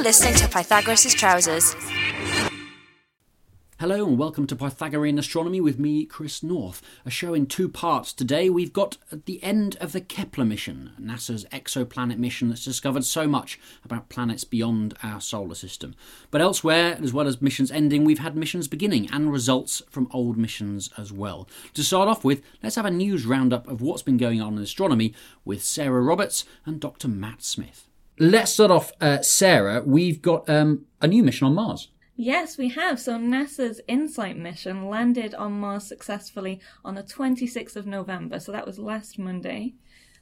You're listening to Pythagoras' Trousers. Hello and welcome to Pythagorean Astronomy with me, Chris North. A show in two parts today. We've got the end of the Kepler mission, NASA's exoplanet mission that's discovered so much about planets beyond our solar system. But elsewhere, as well as missions ending, we've had missions beginning and results from old missions as well. To start off with, let's have a news roundup of what's been going on in astronomy with Sarah Roberts and Dr. Matt Smith. Let's start off, uh, Sarah. We've got um, a new mission on Mars. Yes, we have. So NASA's InSight mission landed on Mars successfully on the 26th of November. So that was last Monday.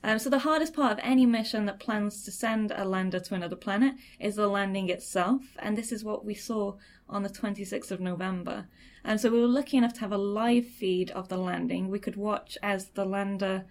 Um, so the hardest part of any mission that plans to send a lander to another planet is the landing itself, and this is what we saw on the 26th of November. And um, so we were lucky enough to have a live feed of the landing. We could watch as the lander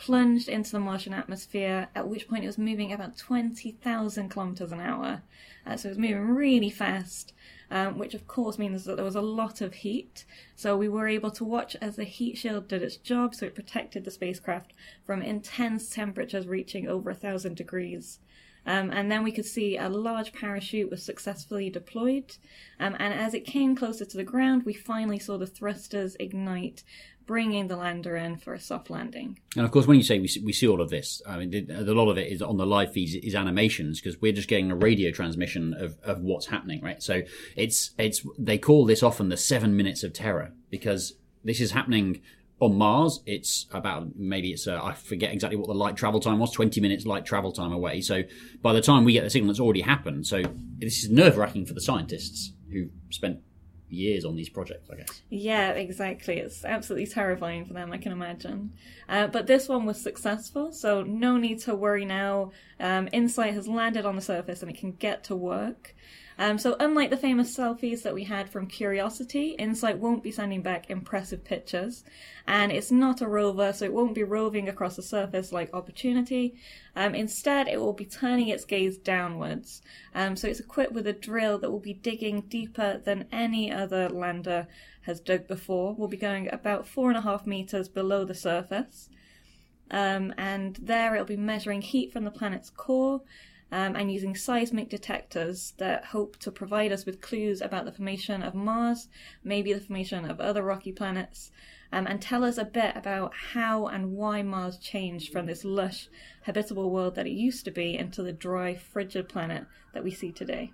plunged into the Martian atmosphere, at which point it was moving about 20,000 kilometers an hour. Uh, so it was moving really fast um, which of course means that there was a lot of heat. So we were able to watch as the heat shield did its job, so it protected the spacecraft from intense temperatures reaching over a thousand degrees. Um, and then we could see a large parachute was successfully deployed. Um, and as it came closer to the ground, we finally saw the thrusters ignite, bringing the lander in for a soft landing. And of course, when you say we see, we see all of this, I mean, a lot of it is on the live feeds is animations because we're just getting a radio transmission of, of what's happening, right? So it's it's they call this often the seven minutes of terror because this is happening on Mars, it's about maybe it's I forget exactly what the light travel time was, twenty minutes light travel time away. So by the time we get the signal, it's already happened. So this is nerve wracking for the scientists who spent years on these projects, I guess. Yeah, exactly. It's absolutely terrifying for them, I can imagine. Uh, but this one was successful, so no need to worry now. Um, InSight has landed on the surface and it can get to work. Um, so, unlike the famous selfies that we had from Curiosity, InSight won't be sending back impressive pictures. And it's not a rover, so it won't be roving across the surface like Opportunity. Um, instead, it will be turning its gaze downwards. Um, so, it's equipped with a drill that will be digging deeper than any other lander has dug before. We'll be going about four and a half meters below the surface. Um, and there it'll be measuring heat from the planet's core um, and using seismic detectors that hope to provide us with clues about the formation of Mars, maybe the formation of other rocky planets, um, and tell us a bit about how and why Mars changed from this lush, habitable world that it used to be into the dry, frigid planet that we see today.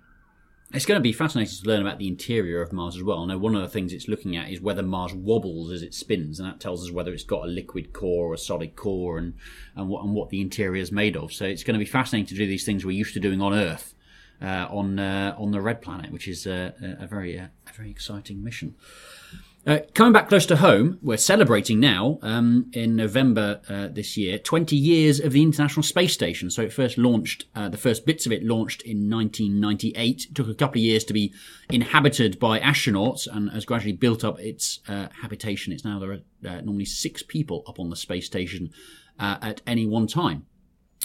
It's going to be fascinating to learn about the interior of Mars as well. I know one of the things it's looking at is whether Mars wobbles as it spins, and that tells us whether it's got a liquid core or a solid core, and and what and what the interior is made of. So it's going to be fascinating to do these things we're used to doing on Earth, uh, on uh, on the red planet, which is uh, a very uh, a very exciting mission. Uh, coming back close to home, we're celebrating now um, in November uh, this year 20 years of the International Space Station. So it first launched, uh, the first bits of it launched in 1998. It took a couple of years to be inhabited by astronauts and has gradually built up its uh, habitation. It's now there are uh, normally six people up on the space station uh, at any one time.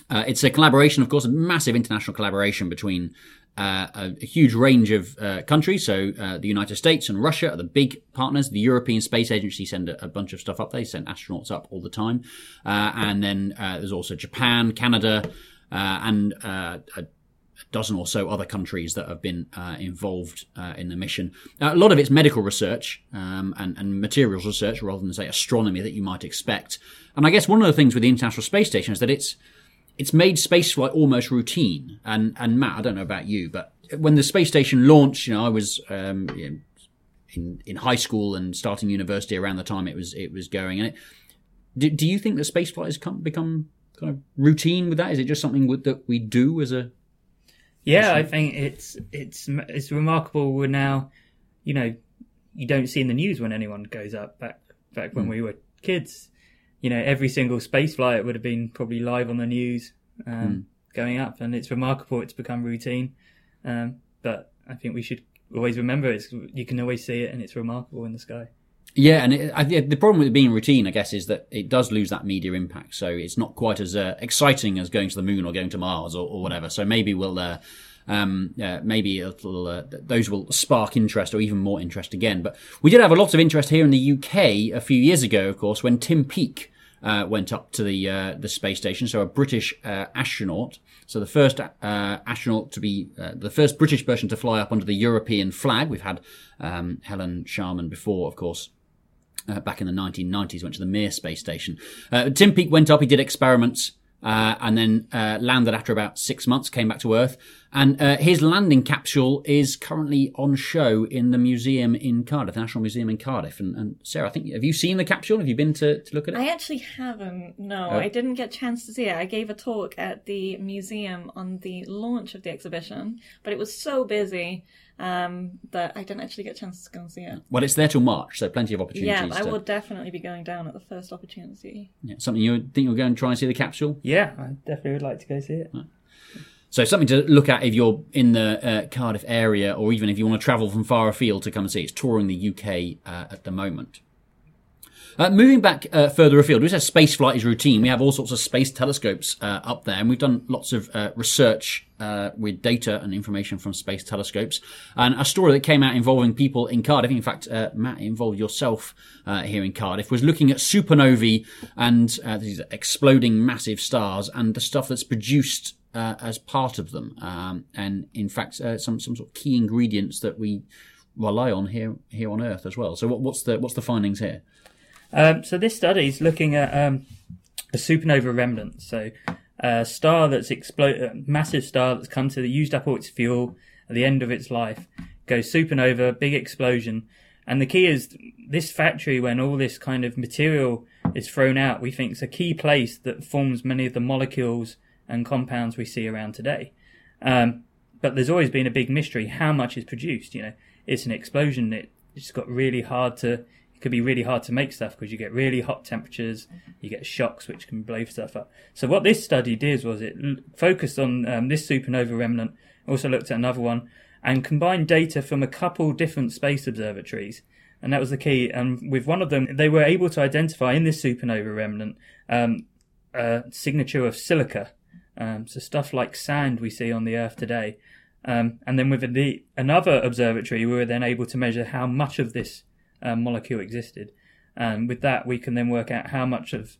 it's a collaboration, of course, a massive international collaboration between uh, a, huge range of uh, countries. So uh, the United States and Russia are the big partners. The European Space Agency send a, a bunch of stuff up. They send astronauts up all the time. Uh, and then uh, there's also Japan, Canada, uh, and a dozen or so other countries that have been involved in the mission. a lot of it's medical research um, and, and, materials research rather than say astronomy that you might expect. And I guess one of the things with the International Space Station is that it's it's made spaceflight almost routine. And and Matt, I don't know about you, but when the space station launched, you know, I was um, in in high school and starting university around the time it was it was going. And it, do, do you think that spaceflight has come, become kind of routine with that? Is it just something that we do as a yeah, I think it's it's it's remarkable. We're now, you know, you don't see in the news when anyone goes up. Back back when mm. we were kids, you know, every single space flight would have been probably live on the news um, mm. going up, and it's remarkable. It's become routine, um, but I think we should always remember it's you can always see it, and it's remarkable in the sky. Yeah, and it, I, the problem with it being routine, I guess, is that it does lose that media impact. So it's not quite as uh, exciting as going to the moon or going to Mars or, or whatever. So maybe we'll. Uh, um, uh, maybe little, uh, those will spark interest or even more interest again. But we did have a lot of interest here in the UK a few years ago, of course, when Tim Peake uh, went up to the uh, the space station. So a British uh, astronaut. So the first uh, astronaut to be uh, the first British person to fly up under the European flag. We've had um, Helen Sharman before, of course. Uh, back in the 1990s, went to the Mir space station. Tim Peake went up. He did experiments uh, and then uh, landed after about six months, came back to Earth. And uh, his landing capsule is currently on show in the museum in Cardiff, the National Museum in Cardiff. And, and, Sarah, I think, have you seen the capsule? Have you been to, to look at it? I actually haven't. No, oh. I didn't get a chance to see it. I gave a talk at the museum on the launch of the exhibition, but it was so busy um, that I didn't actually get a chance to go and see it. Well, it's there till March, so plenty of opportunities. Yeah, I to... will definitely be going down at the first opportunity. Yeah, something you think you'll go and try and see the capsule? Yeah, I definitely would like to go see it. Right. So something to look at if you're in the uh, Cardiff area, or even if you want to travel from far afield to come and see. It's touring the UK uh, at the moment. Uh, moving back uh, further afield, we said space flight is routine. We have all sorts of space telescopes uh, up there, and we've done lots of uh, research uh, with data and information from space telescopes. And a story that came out involving people in Cardiff, in fact, uh, Matt involved yourself here in Cardiff, was looking at supernovae and these exploding massive stars and the stuff that's produced as part of them. Um, and in fact, some some sort of key ingredients that we rely on here here on Earth as well. So, what, what's the what's the findings here? Um, so this study is looking at um, a supernova remnant. So a star that's exploded, a massive star that's come to the used up all its fuel at the end of its life, goes supernova, big explosion. And the key is this factory, when all this kind of material is thrown out, we think is a key place that forms many of the molecules and compounds we see around today. Um, but there's always been a big mystery how much is produced. You know, it's an explosion. It, it's got really hard to could be really hard to make stuff because you get really hot temperatures, you get shocks which can blow stuff up. So what this study did was it focused on um, this supernova remnant, also looked at another one, and combined data from a couple different space observatories. And that was the key. And with one of them, they were able to identify in this supernova remnant um, a signature of silica. Um, so stuff like sand we see on the Earth today. Um, and then with the another observatory, we were then able to measure how much of this um, molecule existed. And with that, we can then work out how much of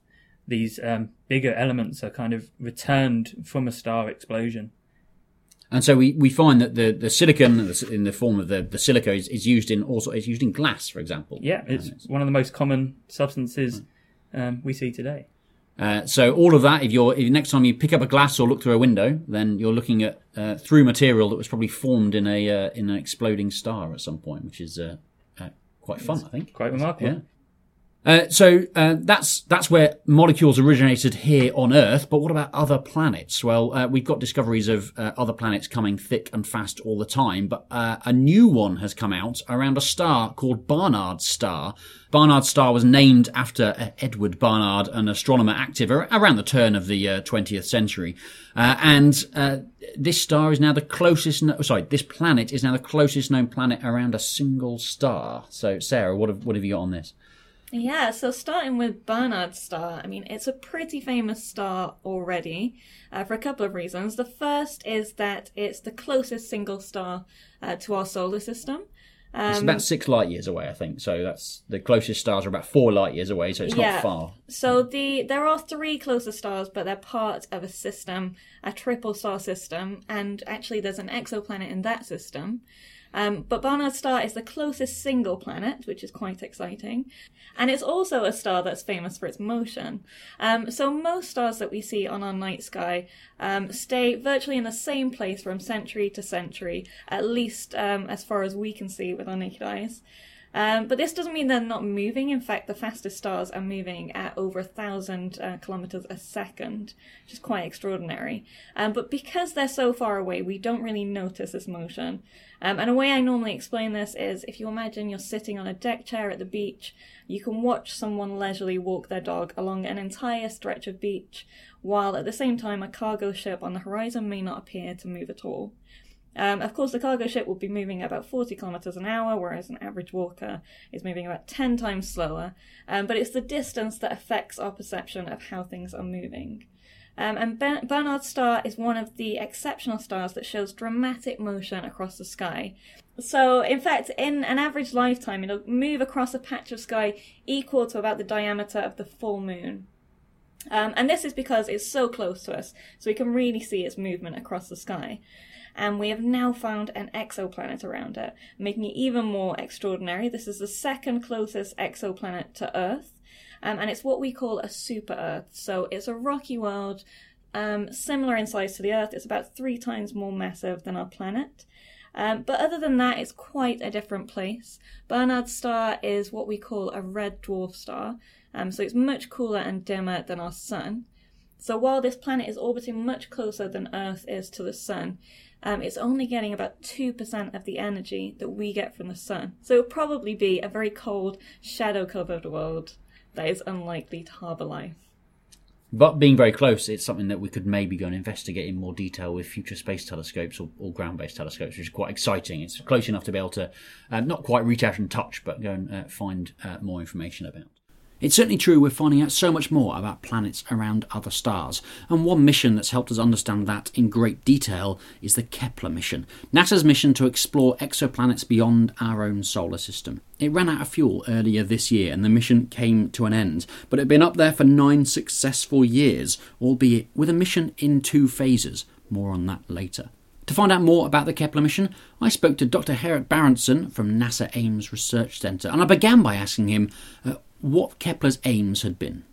these um, bigger elements are kind of returned from a star explosion. And so we, we find that the, the silicon in the form of the, the silica is, is used in also it's used in glass, for example. Yeah, it's, it's one of the most common substances um, we see today. Uh, so all of that, if you're if next time you pick up a glass or look through a window, then you're looking at uh, through material that was probably formed in a uh, in an exploding star at some point, which is uh, quite fun, I think. Quite remarkable. Yeah. Uh, so uh, that's that's where molecules originated here on Earth. But what about other planets? Well, uh, we've got discoveries of uh, other planets coming thick and fast all the time. But uh, a new one has come out around a star called Barnard's star. Barnard's star was named after uh, Edward Barnard, an astronomer active around the turn of the 20th century. and this star is now the closest. No- sorry, this planet is now the closest known planet around a single star. So, Sarah, what have what have you got on this? Yeah, so starting with Barnard's star, I mean, it's a pretty famous star already uh, for a couple of reasons. The first is that it's the closest single star uh, to our solar system. Um, it's about six light years away, I think. So that's the closest stars are about four light years away, so it's yeah. not far. So the there are three closest stars, but they're part of a system, a triple star system, and actually there's an exoplanet in that system. Um, but Barnard's star is the closest single planet, which is quite exciting. And it's also a star that's famous for its motion. Um, so most stars that we see on our night sky um, stay virtually in the same place from century to century, at least um, as far as we can see with our naked eyes. Um, but this doesn't mean they're not moving. In fact, the fastest stars are moving at over a thousand uh, kilometers a second, which is quite extraordinary. Um, but because they're so far away, we don't really notice this motion. Um, and a way I normally explain this is if you imagine you're sitting on a deck chair at the beach, you can watch someone leisurely walk their dog along an entire stretch of beach, while at the same time a cargo ship on the horizon may not appear to move at all. Um, of course, the cargo ship will be moving at about 40 kilometers an hour, whereas an average walker is moving about 10 times slower. Um, but it's the distance that affects our perception of how things are moving. Um, and ben- Barnard's star is one of the exceptional stars that shows dramatic motion across the sky. So, in fact, in an average lifetime, it'll move across a patch of sky equal to about the diameter of the full moon. Um, and this is because it's so close to us, so we can really see its movement across the sky. And we have now found an exoplanet around it, making it even more extraordinary. This is the second closest exoplanet to Earth, um, and it's what we call a super Earth. So it's a rocky world, um, similar in size to the Earth. It's about three times more massive than our planet. Um, but other than that, it's quite a different place. Barnard's star is what we call a red dwarf star, um, so it's much cooler and dimmer than our Sun. So while this planet is orbiting much closer than Earth is to the Sun, um, it's only getting about 2% of the energy that we get from the Sun. So it'll probably be a very cold, shadow covered world that is unlikely to harbour life. But being very close, it's something that we could maybe go and investigate in more detail with future space telescopes or, or ground-based telescopes, which is quite exciting. It's close enough to be able to um, not quite reach out and touch, but go and uh, find uh, more information about. It's certainly true we're finding out so much more about planets around other stars, and one mission that's helped us understand that in great detail is the Kepler mission, NASA's mission to explore exoplanets beyond our own solar system. It ran out of fuel earlier this year and the mission came to an end, but it had been up there for nine successful years, albeit with a mission in two phases. More on that later. To find out more about the Kepler mission, I spoke to Dr. Gerrit Barentsen from NASA Ames Research Centre, and I began by asking him uh, what Kepler's aims had been.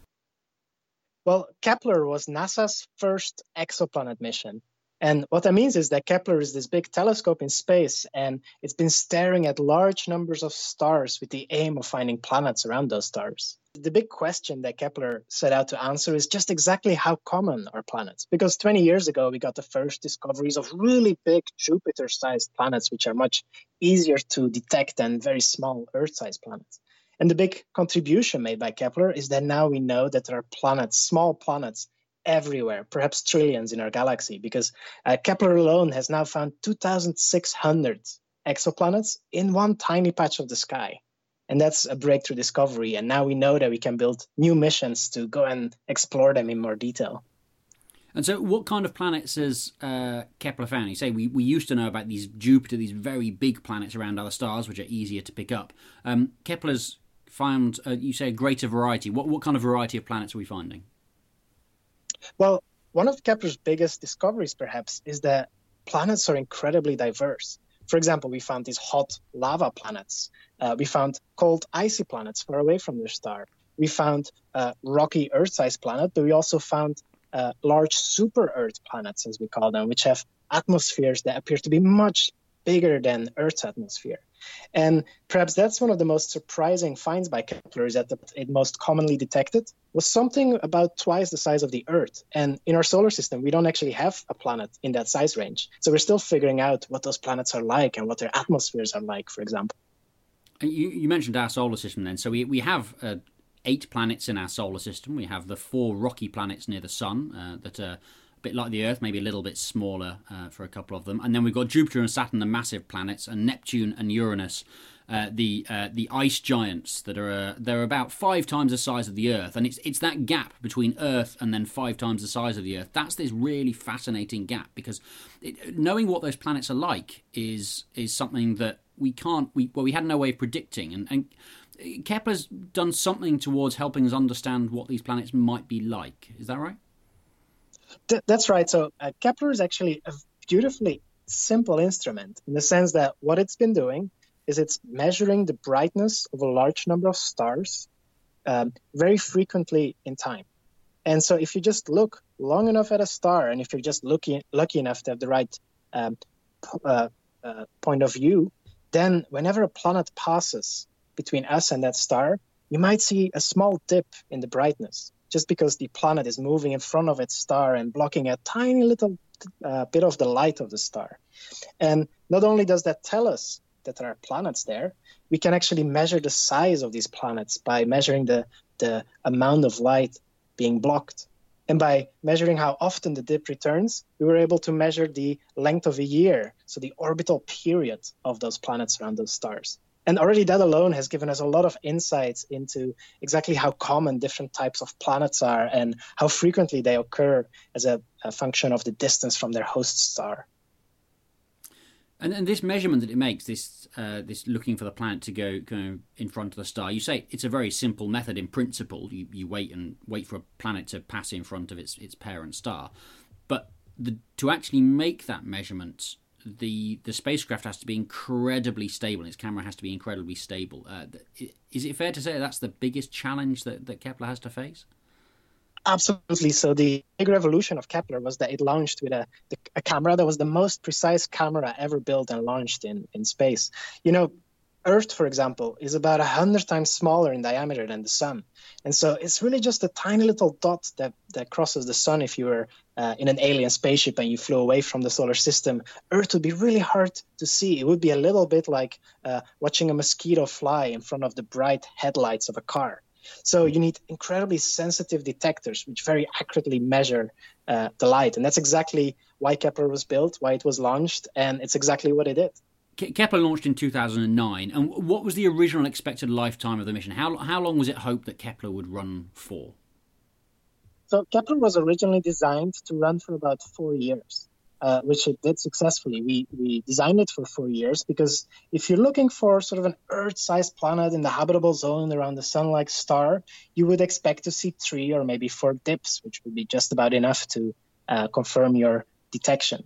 Well, Kepler was NASA's first exoplanet mission. And what that means is that Kepler is this big telescope in space, and it's been staring at large numbers of stars with the aim of finding planets around those stars. The big question that Kepler set out to answer is just exactly how common are planets? Because 20 years ago, we got the first discoveries of really big Jupiter sized planets, which are much easier to detect than very small Earth sized planets. And the big contribution made by Kepler is that now we know that there are planets, small planets, everywhere, perhaps trillions in our galaxy, because uh, Kepler alone has now found 2,600 exoplanets in one tiny patch of the sky. And that's a breakthrough discovery. And now we know that we can build new missions to go and explore them in more detail. And so, what kind of planets has uh, Kepler found? You say we, we used to know about these Jupiter, these very big planets around other stars, which are easier to pick up. Um, Kepler's found, uh, you say, a greater variety. What, what kind of variety of planets are we finding? Well, one of Kepler's biggest discoveries, perhaps, is that planets are incredibly diverse. For example, we found these hot lava planets. Uh, we found cold, icy planets far away from their star. We found a rocky Earth-sized planet, but we also found uh, large super Earth planets, as we call them, which have atmospheres that appear to be much bigger than Earth's atmosphere. And perhaps that's one of the most surprising finds by Kepler is that the, it most commonly detected was something about twice the size of the Earth. And in our solar system, we don't actually have a planet in that size range. So we're still figuring out what those planets are like and what their atmospheres are like, for example. You, you mentioned our solar system then. So we, we have uh, eight planets in our solar system. We have the four rocky planets near the sun uh, that are a bit like the Earth, maybe a little bit smaller uh, for a couple of them. And then we've got Jupiter and Saturn, the massive planets, and Neptune and Uranus, uh, the uh, the ice giants that are uh, they're about five times the size of the Earth, and it's it's that gap between Earth and then five times the size of the Earth. That's this really fascinating gap because it, knowing what those planets are like is is something that we can't we well we had no way of predicting, and, and Kepler's done something towards helping us understand what these planets might be like. Is that right? Th- that's right. So uh, Kepler is actually a beautifully simple instrument in the sense that what it's been doing is it's measuring the brightness of a large number of stars um, very frequently in time. And so if you just look long enough at a star, and if you're just lucky, lucky enough to have the right um, uh, uh, point of view, then whenever a planet passes between us and that star, you might see a small dip in the brightness just because the planet is moving in front of its star and blocking a tiny little uh, bit of the light of the star. And not only does that tell us that there are planets there, we can actually measure the size of these planets by measuring the, the amount of light being blocked. And by measuring how often the dip returns, we were able to measure the length of a year, so the orbital period of those planets around those stars and already that alone has given us a lot of insights into exactly how common different types of planets are and how frequently they occur as a, a function of the distance from their host star. And, and this measurement that it makes, this uh, this looking for the planet to go go in front of the star, you say it's a very simple method in principle. You, you wait and wait for a planet to pass in front of its its parent star, but the, to actually make that measurement, the the spacecraft has to be incredibly stable. Its camera has to be incredibly stable. Uh, is it fair to say that's the biggest challenge that, that Kepler has to face? Absolutely. So the big revolution of Kepler was that it launched with a, a camera that was the most precise camera ever built and launched in, in space. You know, Earth, for example, is about a hundred times smaller in diameter than the sun, and so it's really just a tiny little dot that that crosses the sun. If you were uh, in an alien spaceship and you flew away from the solar system, Earth would be really hard to see. It would be a little bit like uh, watching a mosquito fly in front of the bright headlights of a car. So you need incredibly sensitive detectors which very accurately measure uh, the light. And that's exactly why Kepler was built, why it was launched, and it's exactly what it did. Kepler launched in 2009. And what was the original expected lifetime of the mission? How, how long was it hoped that Kepler would run for? So Kepler was originally designed to run for about four years uh, which it did successfully. We, we designed it for four years because if you're looking for sort of an Earth sized planet in the habitable zone around the sun like star, you would expect to see three or maybe four dips, which would be just about enough to uh, confirm your detection.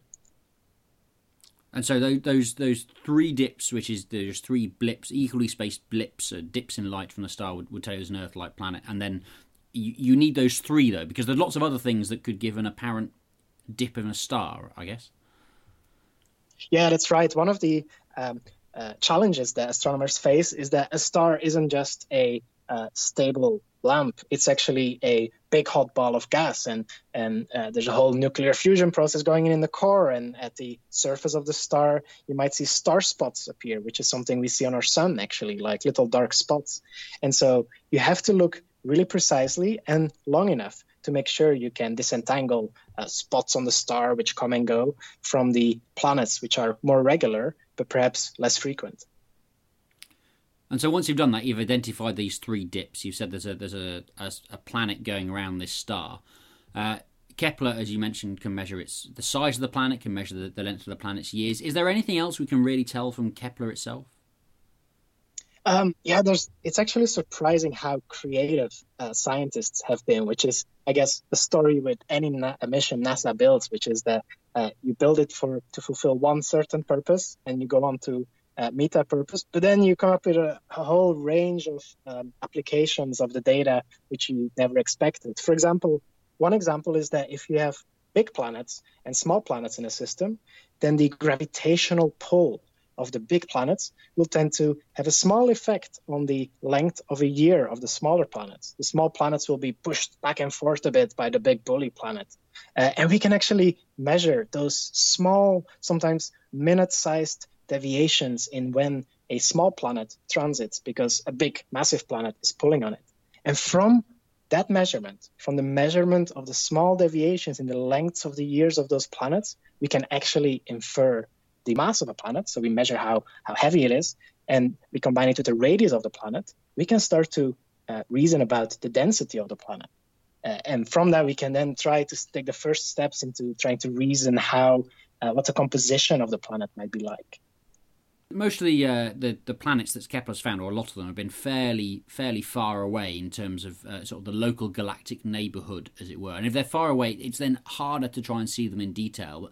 And so those those three dips, which is there's three blips, equally spaced blips, uh, dips in light from the star, would, would tell you it's an Earth-like planet. And then you, you need those three though, because there's lots of other things that could give an apparent dip in a star, I guess. Yeah, that's right. One of the um, uh, challenges that astronomers face is that a star isn't just a uh, stable lamp; it's actually a big hot ball of gas, and and uh, there's a whole nuclear fusion process going on in the core. And at the surface of the star, you might see star spots appear, which is something we see on our sun, actually, like little dark spots. And so you have to look really precisely and long enough to make sure you can disentangle uh, spots on the star which come and go from the planets which are more regular but perhaps less frequent. And so once you've done that, you've identified these three dips. You've said there's a there's a, a, a planet going around this star. Uh, Kepler, as you mentioned, can measure its the size of the planet, can measure the, the length of the planet's years. Is there anything else we can really tell from Kepler itself? Um, yeah, there's. It's actually surprising how creative uh, scientists have been, which is, I guess, the story with any na- mission NASA builds, which is that uh, you build it for to fulfill one certain purpose, and you go on to uh, meet that purpose. But then you come up with a, a whole range of um, applications of the data which you never expected. For example, one example is that if you have big planets and small planets in a system, then the gravitational pull of the big planets will tend to have a small effect on the length of a year of the smaller planets. The small planets will be pushed back and forth a bit by the big bully planet. Uh, and we can actually measure those small, sometimes minute sized deviations in when a small planet transits because a big, massive planet is pulling on it. And from that measurement, from the measurement of the small deviations in the lengths of the years of those planets, we can actually infer the mass of a planet, so we measure how, how heavy it is, and we combine it with the radius of the planet, we can start to uh, reason about the density of the planet. Uh, and from that, we can then try to take the first steps into trying to reason how uh, what the composition of the planet might be like. Most of the, uh, the the planets that Kepler's found, or a lot of them, have been fairly fairly far away in terms of uh, sort of the local galactic neighbourhood, as it were. And if they're far away, it's then harder to try and see them in detail. But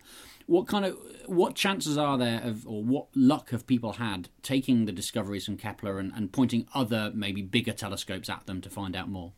what kind of what chances are there of or what luck have people had taking the discoveries from Kepler and, and pointing other maybe bigger telescopes at them to find out more?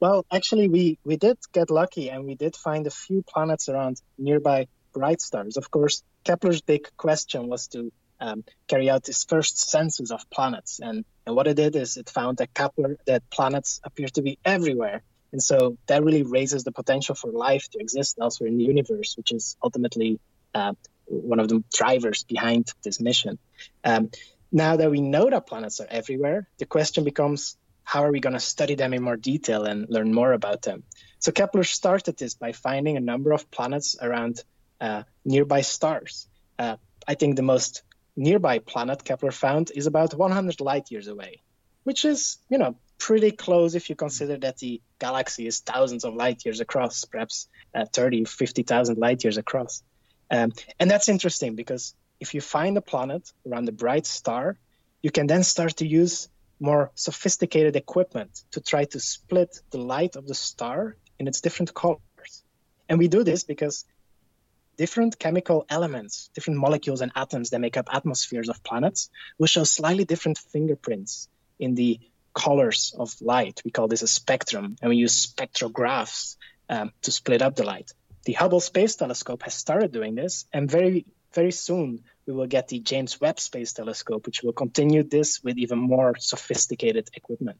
Well, actually, we, we did get lucky and we did find a few planets around nearby bright stars. Of course, Kepler's big question was to um, carry out this first census of planets. And, and what it did is it found that Kepler that planets appear to be everywhere and so that really raises the potential for life to exist elsewhere in the universe, which is ultimately uh, one of the drivers behind this mission. Um, now that we know that planets are everywhere, the question becomes how are we going to study them in more detail and learn more about them? So Kepler started this by finding a number of planets around uh, nearby stars. Uh, I think the most nearby planet Kepler found is about 100 light years away, which is, you know, pretty close if you consider that the galaxy is thousands of light years across, perhaps uh, 30, 50,000 light years across. Um, and that's interesting because if you find a planet around a bright star, you can then start to use more sophisticated equipment to try to split the light of the star in its different colors. And we do this because different chemical elements, different molecules and atoms that make up atmospheres of planets will show slightly different fingerprints in the colors of light. We call this a spectrum, and we use spectrographs um, to split up the light. The Hubble Space Telescope has started doing this, and very, very soon we will get the James Webb Space Telescope, which will continue this with even more sophisticated equipment.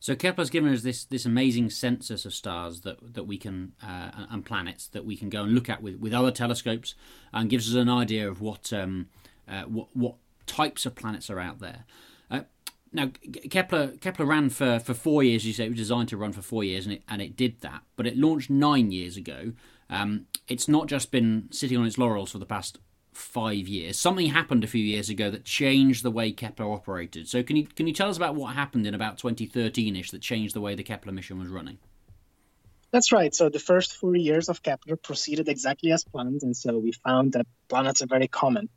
So Kepler's given us this this amazing census of stars that that we can uh, and planets that we can go and look at with, with other telescopes, and gives us an idea of what um, uh, what what types of planets are out there. Now Kepler Kepler ran for, for four years. You say it was designed to run for four years, and it and it did that. But it launched nine years ago. Um, it's not just been sitting on its laurels for the past five years. Something happened a few years ago that changed the way Kepler operated. So can you can you tell us about what happened in about 2013ish that changed the way the Kepler mission was running? That's right. So the first four years of Kepler proceeded exactly as planned, and so we found that planets are very common.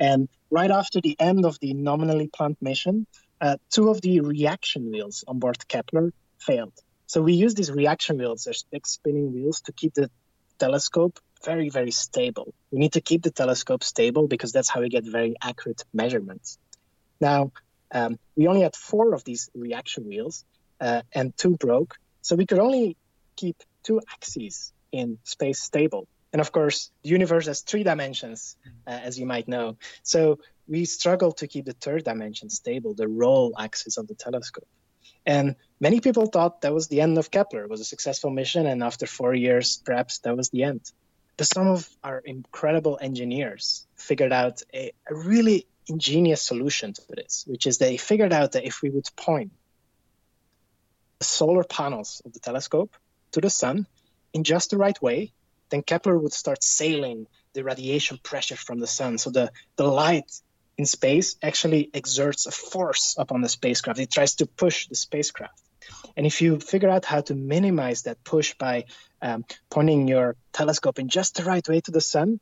And right after the end of the nominally planned mission, uh, two of the reaction wheels on board Kepler failed. So we use these reaction wheels, they're big spinning wheels, to keep the telescope very, very stable. We need to keep the telescope stable because that's how we get very accurate measurements. Now, um, we only had four of these reaction wheels, uh, and two broke. So we could only keep two axes in space stable. And of course, the universe has three dimensions, uh, as you might know. So we struggle to keep the third dimension stable, the roll axis of the telescope. And many people thought that was the end of Kepler. It was a successful mission, and after four years, perhaps that was the end. But some of our incredible engineers figured out a, a really ingenious solution to this, which is they figured out that if we would point the solar panels of the telescope to the sun in just the right way, then Kepler would start sailing the radiation pressure from the sun. So the, the light in space actually exerts a force upon the spacecraft. It tries to push the spacecraft. And if you figure out how to minimize that push by um, pointing your telescope in just the right way to the sun,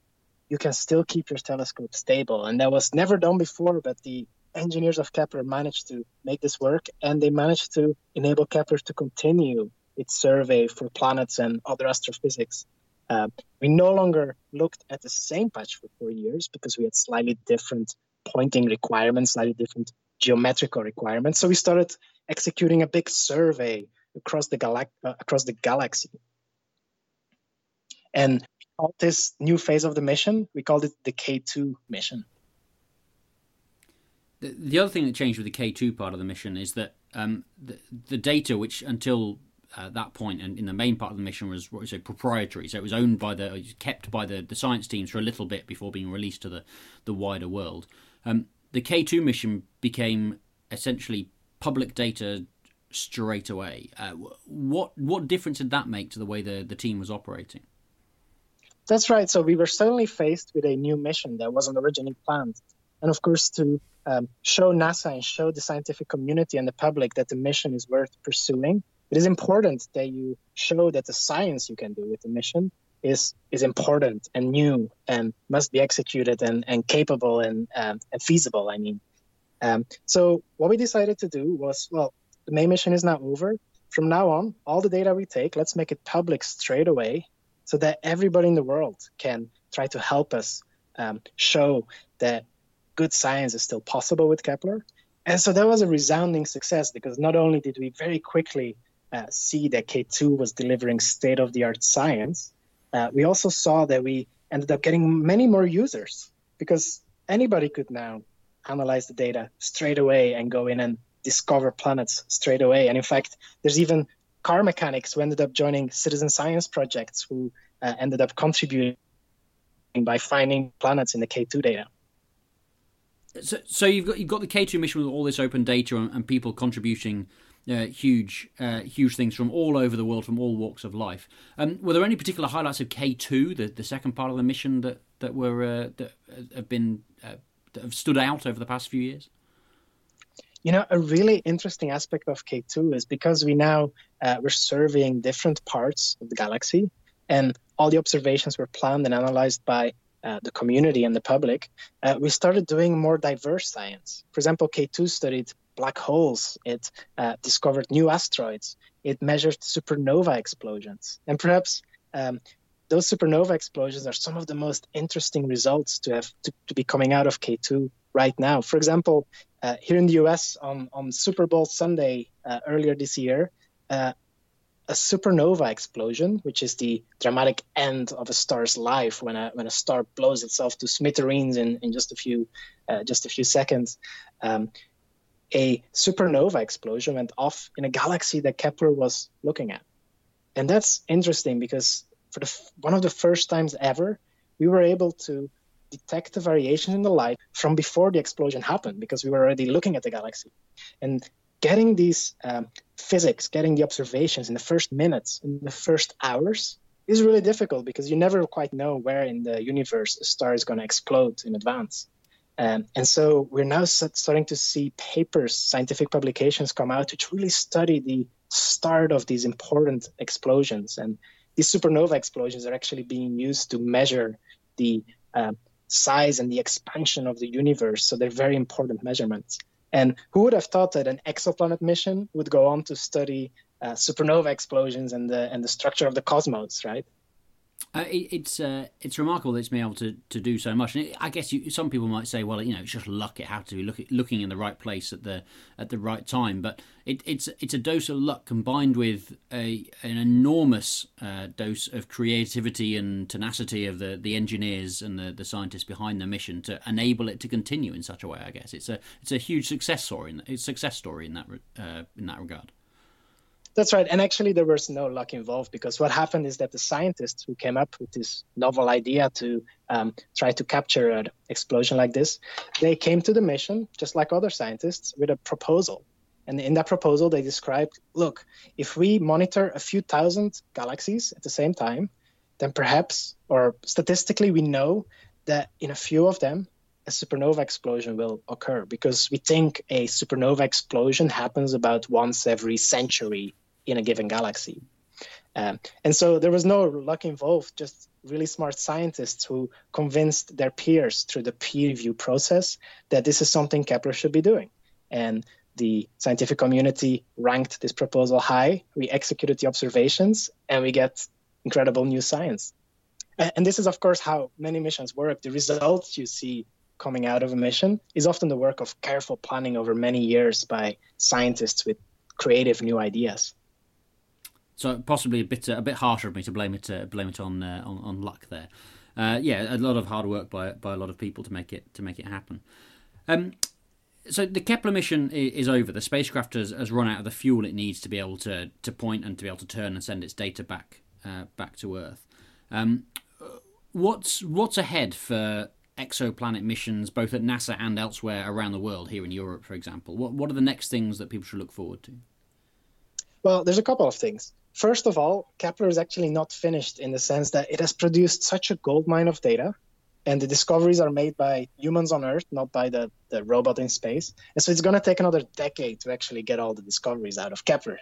you can still keep your telescope stable. And that was never done before, but the engineers of Kepler managed to make this work and they managed to enable Kepler to continue its survey for planets and other astrophysics. Uh, we no longer looked at the same patch for four years because we had slightly different pointing requirements, slightly different geometrical requirements. So we started executing a big survey across the, galax- uh, across the galaxy. And this new phase of the mission, we called it the K2 mission. The, the other thing that changed with the K2 part of the mission is that um, the, the data, which until uh, that point and in the main part of the mission was what say proprietary. So it was owned by the, kept by the, the science teams for a little bit before being released to the, the wider world. Um, the K2 mission became essentially public data straight away. Uh, what what difference did that make to the way the, the team was operating? That's right. So we were suddenly faced with a new mission that wasn't originally planned. And of course, to um, show NASA and show the scientific community and the public that the mission is worth pursuing, it is important that you show that the science you can do with the mission is is important and new and must be executed and, and capable and, um, and feasible. I mean, um, so what we decided to do was, well, the main mission is now over. From now on, all the data we take, let's make it public straight away, so that everybody in the world can try to help us um, show that good science is still possible with Kepler. And so that was a resounding success because not only did we very quickly uh, see that K2 was delivering state of the art science, uh, we also saw that we ended up getting many more users because anybody could now analyze the data straight away and go in and discover planets straight away. And in fact, there's even car mechanics who ended up joining citizen science projects who uh, ended up contributing by finding planets in the K2 data. So, so you've got you've got the K2 mission with all this open data and, and people contributing uh, huge, uh, huge things from all over the world, from all walks of life. Um, were there any particular highlights of K two, the, the second part of the mission that that were uh, that have been uh, that have stood out over the past few years? You know, a really interesting aspect of K2 is because we now uh, we're surveying different parts of the galaxy, and all the observations were planned and analyzed by uh, the community and the public, uh, we started doing more diverse science. For example, K2 studied black holes, it uh, discovered new asteroids, it measured supernova explosions. And perhaps um, those supernova explosions are some of the most interesting results to have to, to be coming out of K2 right now. For example, uh, here in the US on, on Super Bowl Sunday uh, earlier this year, uh, a supernova explosion, which is the dramatic end of a star's life when a when a star blows itself to smithereens in, in just a few uh, just a few seconds. Um, a supernova explosion went off in a galaxy that Kepler was looking at, and that's interesting because for the one of the first times ever, we were able to detect the variation in the light from before the explosion happened because we were already looking at the galaxy, and getting these um, physics, getting the observations in the first minutes, in the first hours, is really difficult because you never quite know where in the universe a star is going to explode in advance. Um, and so we're now starting to see papers, scientific publications come out which really study the start of these important explosions. And these supernova explosions are actually being used to measure the uh, size and the expansion of the universe. So they're very important measurements. And who would have thought that an exoplanet mission would go on to study uh, supernova explosions and the and the structure of the cosmos, right? Uh, it, it's uh, it's remarkable that it's been able to, to do so much, and it, I guess you, some people might say, well, you know, it's just luck. It had to be look, looking in the right place at the at the right time. But it, it's it's a dose of luck combined with a an enormous uh, dose of creativity and tenacity of the, the engineers and the, the scientists behind the mission to enable it to continue in such a way. I guess it's a it's a huge success story. In, it's success story in that uh, in that regard. That's right. And actually, there was no luck involved because what happened is that the scientists who came up with this novel idea to um, try to capture an explosion like this, they came to the mission, just like other scientists, with a proposal. And in that proposal, they described look, if we monitor a few thousand galaxies at the same time, then perhaps, or statistically, we know that in a few of them, a supernova explosion will occur because we think a supernova explosion happens about once every century in a given galaxy. Um, and so there was no luck involved, just really smart scientists who convinced their peers through the peer review process that this is something Kepler should be doing. And the scientific community ranked this proposal high. We executed the observations, and we get incredible new science. And this is, of course, how many missions work. The results you see coming out of a mission is often the work of careful planning over many years by scientists with creative new ideas. So possibly a bit a bit harsher of me to blame it uh, blame it on, uh, on, on luck there. Uh, yeah, a lot of hard work by by a lot of people to make it to make it happen. Um, so the Kepler mission is over. The spacecraft has, has, run out of the fuel it needs to be able to to point and to be able to turn and send its data back uh, back to Earth. Um, what's what's ahead for exoplanet missions, both at NASA and elsewhere around the world? Here in Europe, for example, what what are the next things that people should look forward to? Well, there's a couple of things. First of all, Kepler is actually not finished in the sense that it has produced such a goldmine of data, and the discoveries are made by humans on Earth, not by the, the robot in space. And so it's going to take another decade to actually get all the discoveries out of Kepler.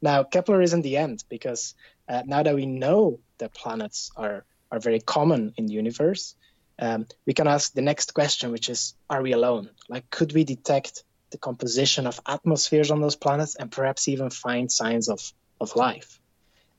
Now, Kepler isn't the end because uh, now that we know that planets are, are very common in the universe, um, we can ask the next question, which is Are we alone? Like, could we detect the composition of atmospheres on those planets and perhaps even find signs of of life.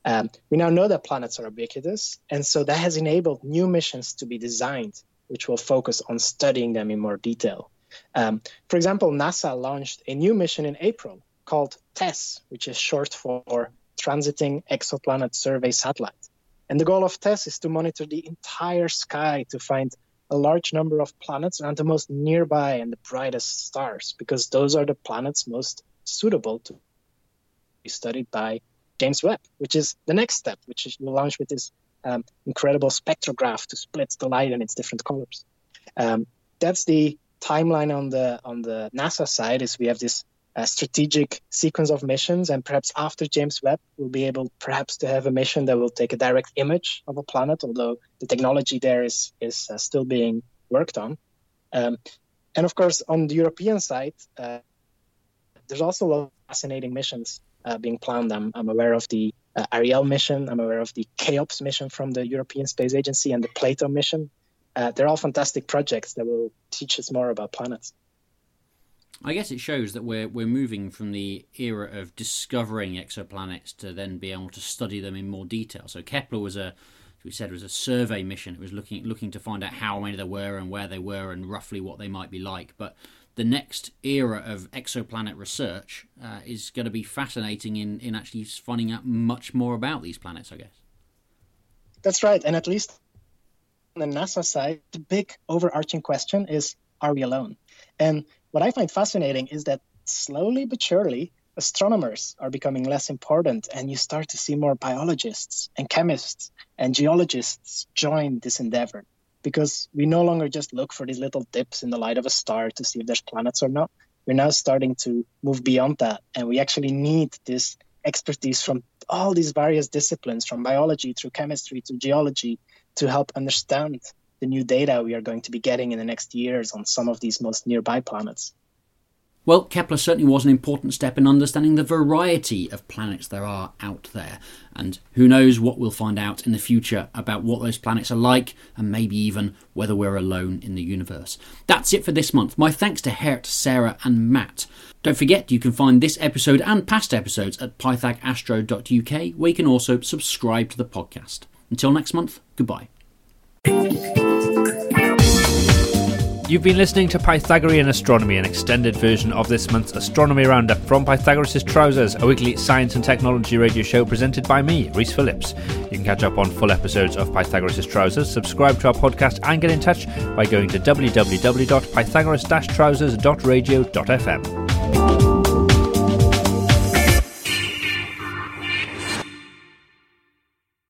Um, we now know that planets are ubiquitous, and so that has enabled new missions to be designed, which will focus on studying them in more detail. Um, for example, NASA launched a new mission in April called TESS, which is short for Transiting Exoplanet Survey Satellite. And the goal of TESS is to monitor the entire sky to find a large number of planets around the most nearby and the brightest stars, because those are the planets most suitable to be studied by James Webb, which is the next step, which is will launch with this um, incredible spectrograph to split the light in its different colors. Um, that's the timeline on the on the NASA side. Is we have this uh, strategic sequence of missions, and perhaps after James Webb, we'll be able perhaps to have a mission that will take a direct image of a planet, although the technology there is is uh, still being worked on. Um, and of course, on the European side, uh, there's also a lot of fascinating missions being planned. I'm, I'm aware of the uh, Ariel mission. I'm aware of the CHEOPS mission from the European Space Agency and the Plato mission. Uh, they're all fantastic projects that will teach us more about planets. I guess it shows that we're we're moving from the era of discovering exoplanets to then be able to study them in more detail. So Kepler was a we said was a survey mission. It was looking looking to find out how many there were and where they were and roughly what they might be like. But the next era of exoplanet research uh, is going to be fascinating in in actually finding out much more about these planets. I guess. That's right, and at least on the NASA side, the big overarching question is: Are we alone? And what I find fascinating is that slowly but surely, astronomers are becoming less important, and you start to see more biologists and chemists and geologists join this endeavor because we no longer just look for these little dips in the light of a star to see if there's planets or not. We're now starting to move beyond that, and we actually need this expertise from all these various disciplines, from biology through chemistry to geology, to help understand the new data we are going to be getting in the next years on some of these most nearby planets. Well, Kepler certainly was an important step in understanding the variety of planets there are out there, and who knows what we'll find out in the future about what those planets are like, and maybe even whether we're alone in the universe. That's it for this month. My thanks to Geert, Sarah, and Matt. Don't forget you can find this episode and past episodes at pythagastro.uk, where you can also subscribe to the podcast. Until next month, goodbye. You've been listening to Pythagorean Astronomy, an extended version of this month's Astronomy Roundup from Pythagoras' Trousers, a weekly science and technology radio show presented by me, Rhys Phillips. You can catch up on full episodes of Pythagoras' Trousers, subscribe to our podcast, and get in touch by going to www.pythagoras-trousers.radio.fm.